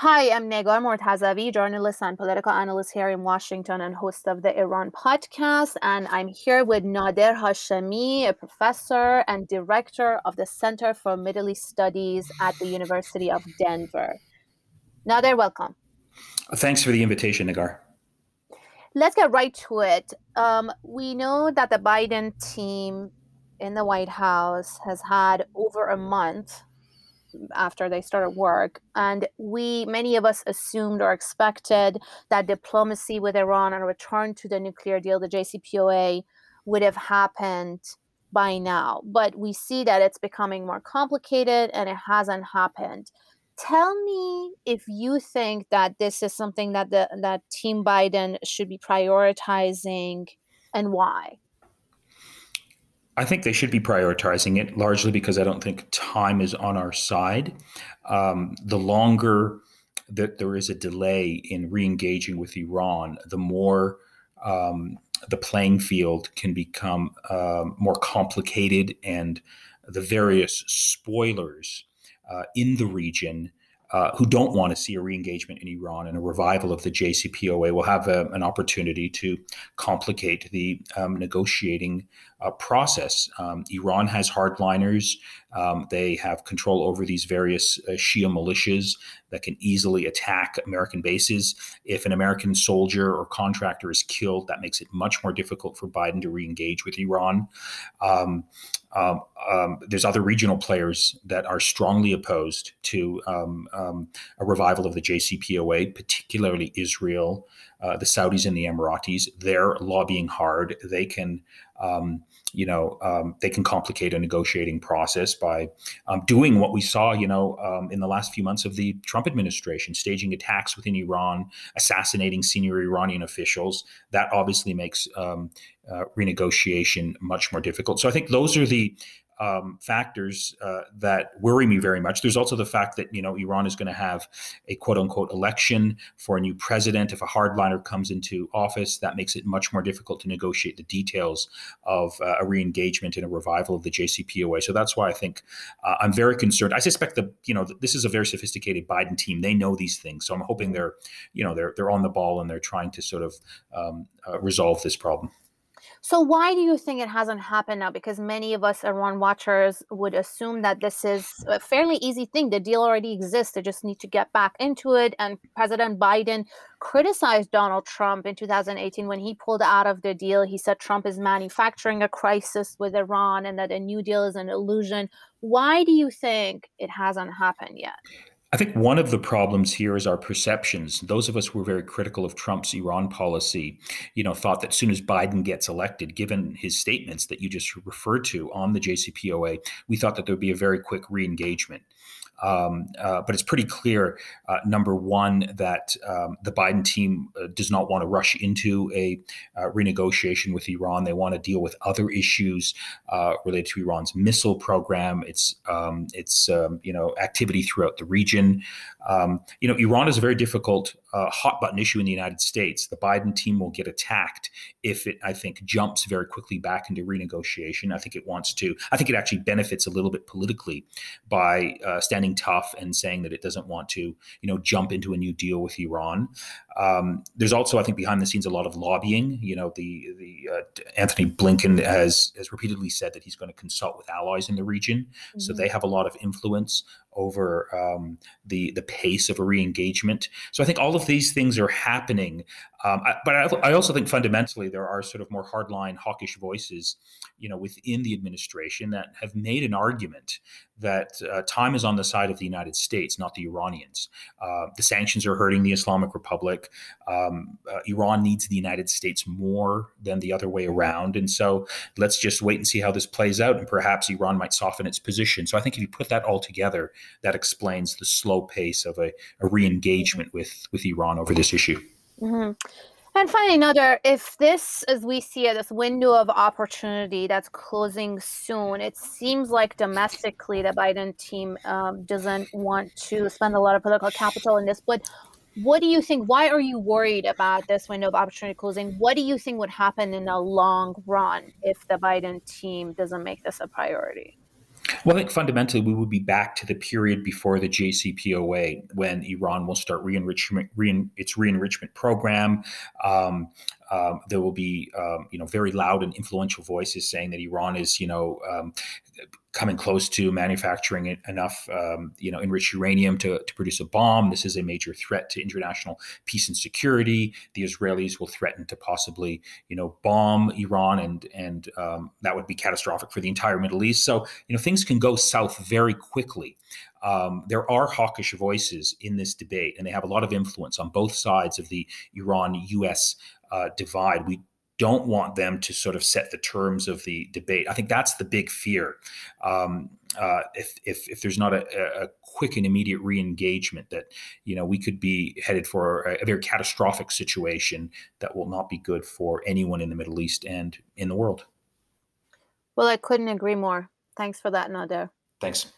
Hi, I'm Negar Mortazavi, journalist and political analyst here in Washington and host of the Iran podcast. And I'm here with Nader Hashemi, a professor and director of the Center for Middle East Studies at the University of Denver. Nader, welcome. Thanks for the invitation, Negar. Let's get right to it. Um, we know that the Biden team in the White House has had over a month after they started work. And we, many of us, assumed or expected that diplomacy with Iran and a return to the nuclear deal, the JCPOA, would have happened by now. But we see that it's becoming more complicated and it hasn't happened. Tell me if you think that this is something that the that Team Biden should be prioritizing and why. I think they should be prioritizing it largely because I don't think time is on our side. Um, the longer that there is a delay in re-engaging with Iran, the more um, the playing field can become um, more complicated, and the various spoilers uh, in the region uh, who don't want to see a re-engagement in Iran and a revival of the JCPOA will have a, an opportunity to complicate the um, negotiating uh, process. Um, Iran has hardliners. Um, they have control over these various uh, Shia militias that can easily attack American bases. If an American soldier or contractor is killed, that makes it much more difficult for Biden to re-engage with Iran. Um, um, there's other regional players that are strongly opposed to um, um, a revival of the JCPOA, particularly Israel, uh, the Saudis, and the Emiratis. They're lobbying hard. They can um, you know, um, they can complicate a negotiating process by um, doing what we saw, you know, um, in the last few months of the Trump administration, staging attacks within Iran, assassinating senior Iranian officials. That obviously makes um, uh, renegotiation much more difficult. So I think those are the um, factors uh, that worry me very much. There's also the fact that you know Iran is going to have a quote unquote election for a new president. If a hardliner comes into office, that makes it much more difficult to negotiate the details of uh, a re-engagement and a revival of the JCPOA. So that's why I think uh, I'm very concerned. I suspect that you know this is a very sophisticated Biden team. They know these things, so I'm hoping they're you know they're they're on the ball and they're trying to sort of um, uh, resolve this problem. So why do you think it hasn't happened now? Because many of us Iran watchers would assume that this is a fairly easy thing. The deal already exists. They just need to get back into it. And President Biden criticized Donald Trump in 2018 when he pulled out of the deal. He said Trump is manufacturing a crisis with Iran and that a new deal is an illusion. Why do you think it hasn't happened yet? I think one of the problems here is our perceptions. Those of us who were very critical of Trump's Iran policy, you know, thought that soon as Biden gets elected, given his statements that you just referred to on the JCPOA, we thought that there would be a very quick re-engagement. Um, uh, but it's pretty clear, uh, number one, that um, the Biden team uh, does not want to rush into a uh, renegotiation with Iran. They want to deal with other issues uh, related to Iran's missile program, its um, its um, you know activity throughout the region. Um, you know, Iran is a very difficult uh, hot button issue in the United States. The Biden team will get attacked if it, I think, jumps very quickly back into renegotiation. I think it wants to. I think it actually benefits a little bit politically by uh, standing tough and saying that it doesn't want to, you know, jump into a new deal with Iran. Um, there's also, I think, behind the scenes a lot of lobbying. You know, the the uh, Antony Blinken has has repeatedly said that he's going to consult with allies in the region, mm-hmm. so they have a lot of influence over um, the the pace of a re-engagement. So I think all of these things are happening, um, I, but I, I, also think fundamentally there are sort of more hardline hawkish voices, you know, within the administration that have made an argument that uh, time is on the side of the United States, not the Iranians. Uh, the sanctions are hurting the Islamic Republic. Um, uh, Iran needs the United States more than the other way around, and so let's just wait and see how this plays out, and perhaps Iran might soften its position. So I think if you put that all together, that explains the slow pace of a, a re-engagement with with Iran over this issue. Mm-hmm. And finally, another, if this, as we see it, this window of opportunity that's closing soon, it seems like domestically the Biden team um, doesn't want to spend a lot of political capital in this. But what do you think? Why are you worried about this window of opportunity closing? What do you think would happen in the long run if the Biden team doesn't make this a priority? Well, I think fundamentally we would be back to the period before the JCPOA when Iran will start re-enrichment, re its re-enrichment program. Um, um, there will be, um, you know, very loud and influential voices saying that Iran is, you know, um, coming close to manufacturing enough, um, you know, enriched uranium to, to produce a bomb. This is a major threat to international peace and security. The Israelis will threaten to possibly, you know, bomb Iran, and and um, that would be catastrophic for the entire Middle East. So, you know, things can go south very quickly. Um, there are hawkish voices in this debate, and they have a lot of influence on both sides of the Iran-U.S. Uh, divide. We don't want them to sort of set the terms of the debate. I think that's the big fear. Um, uh, if, if, if there's not a, a, quick and immediate re-engagement, that you know we could be headed for a, a, very catastrophic situation that will not be good for anyone in the Middle East and in the world. Well, I couldn't agree more. Thanks for that, Nader. Thanks.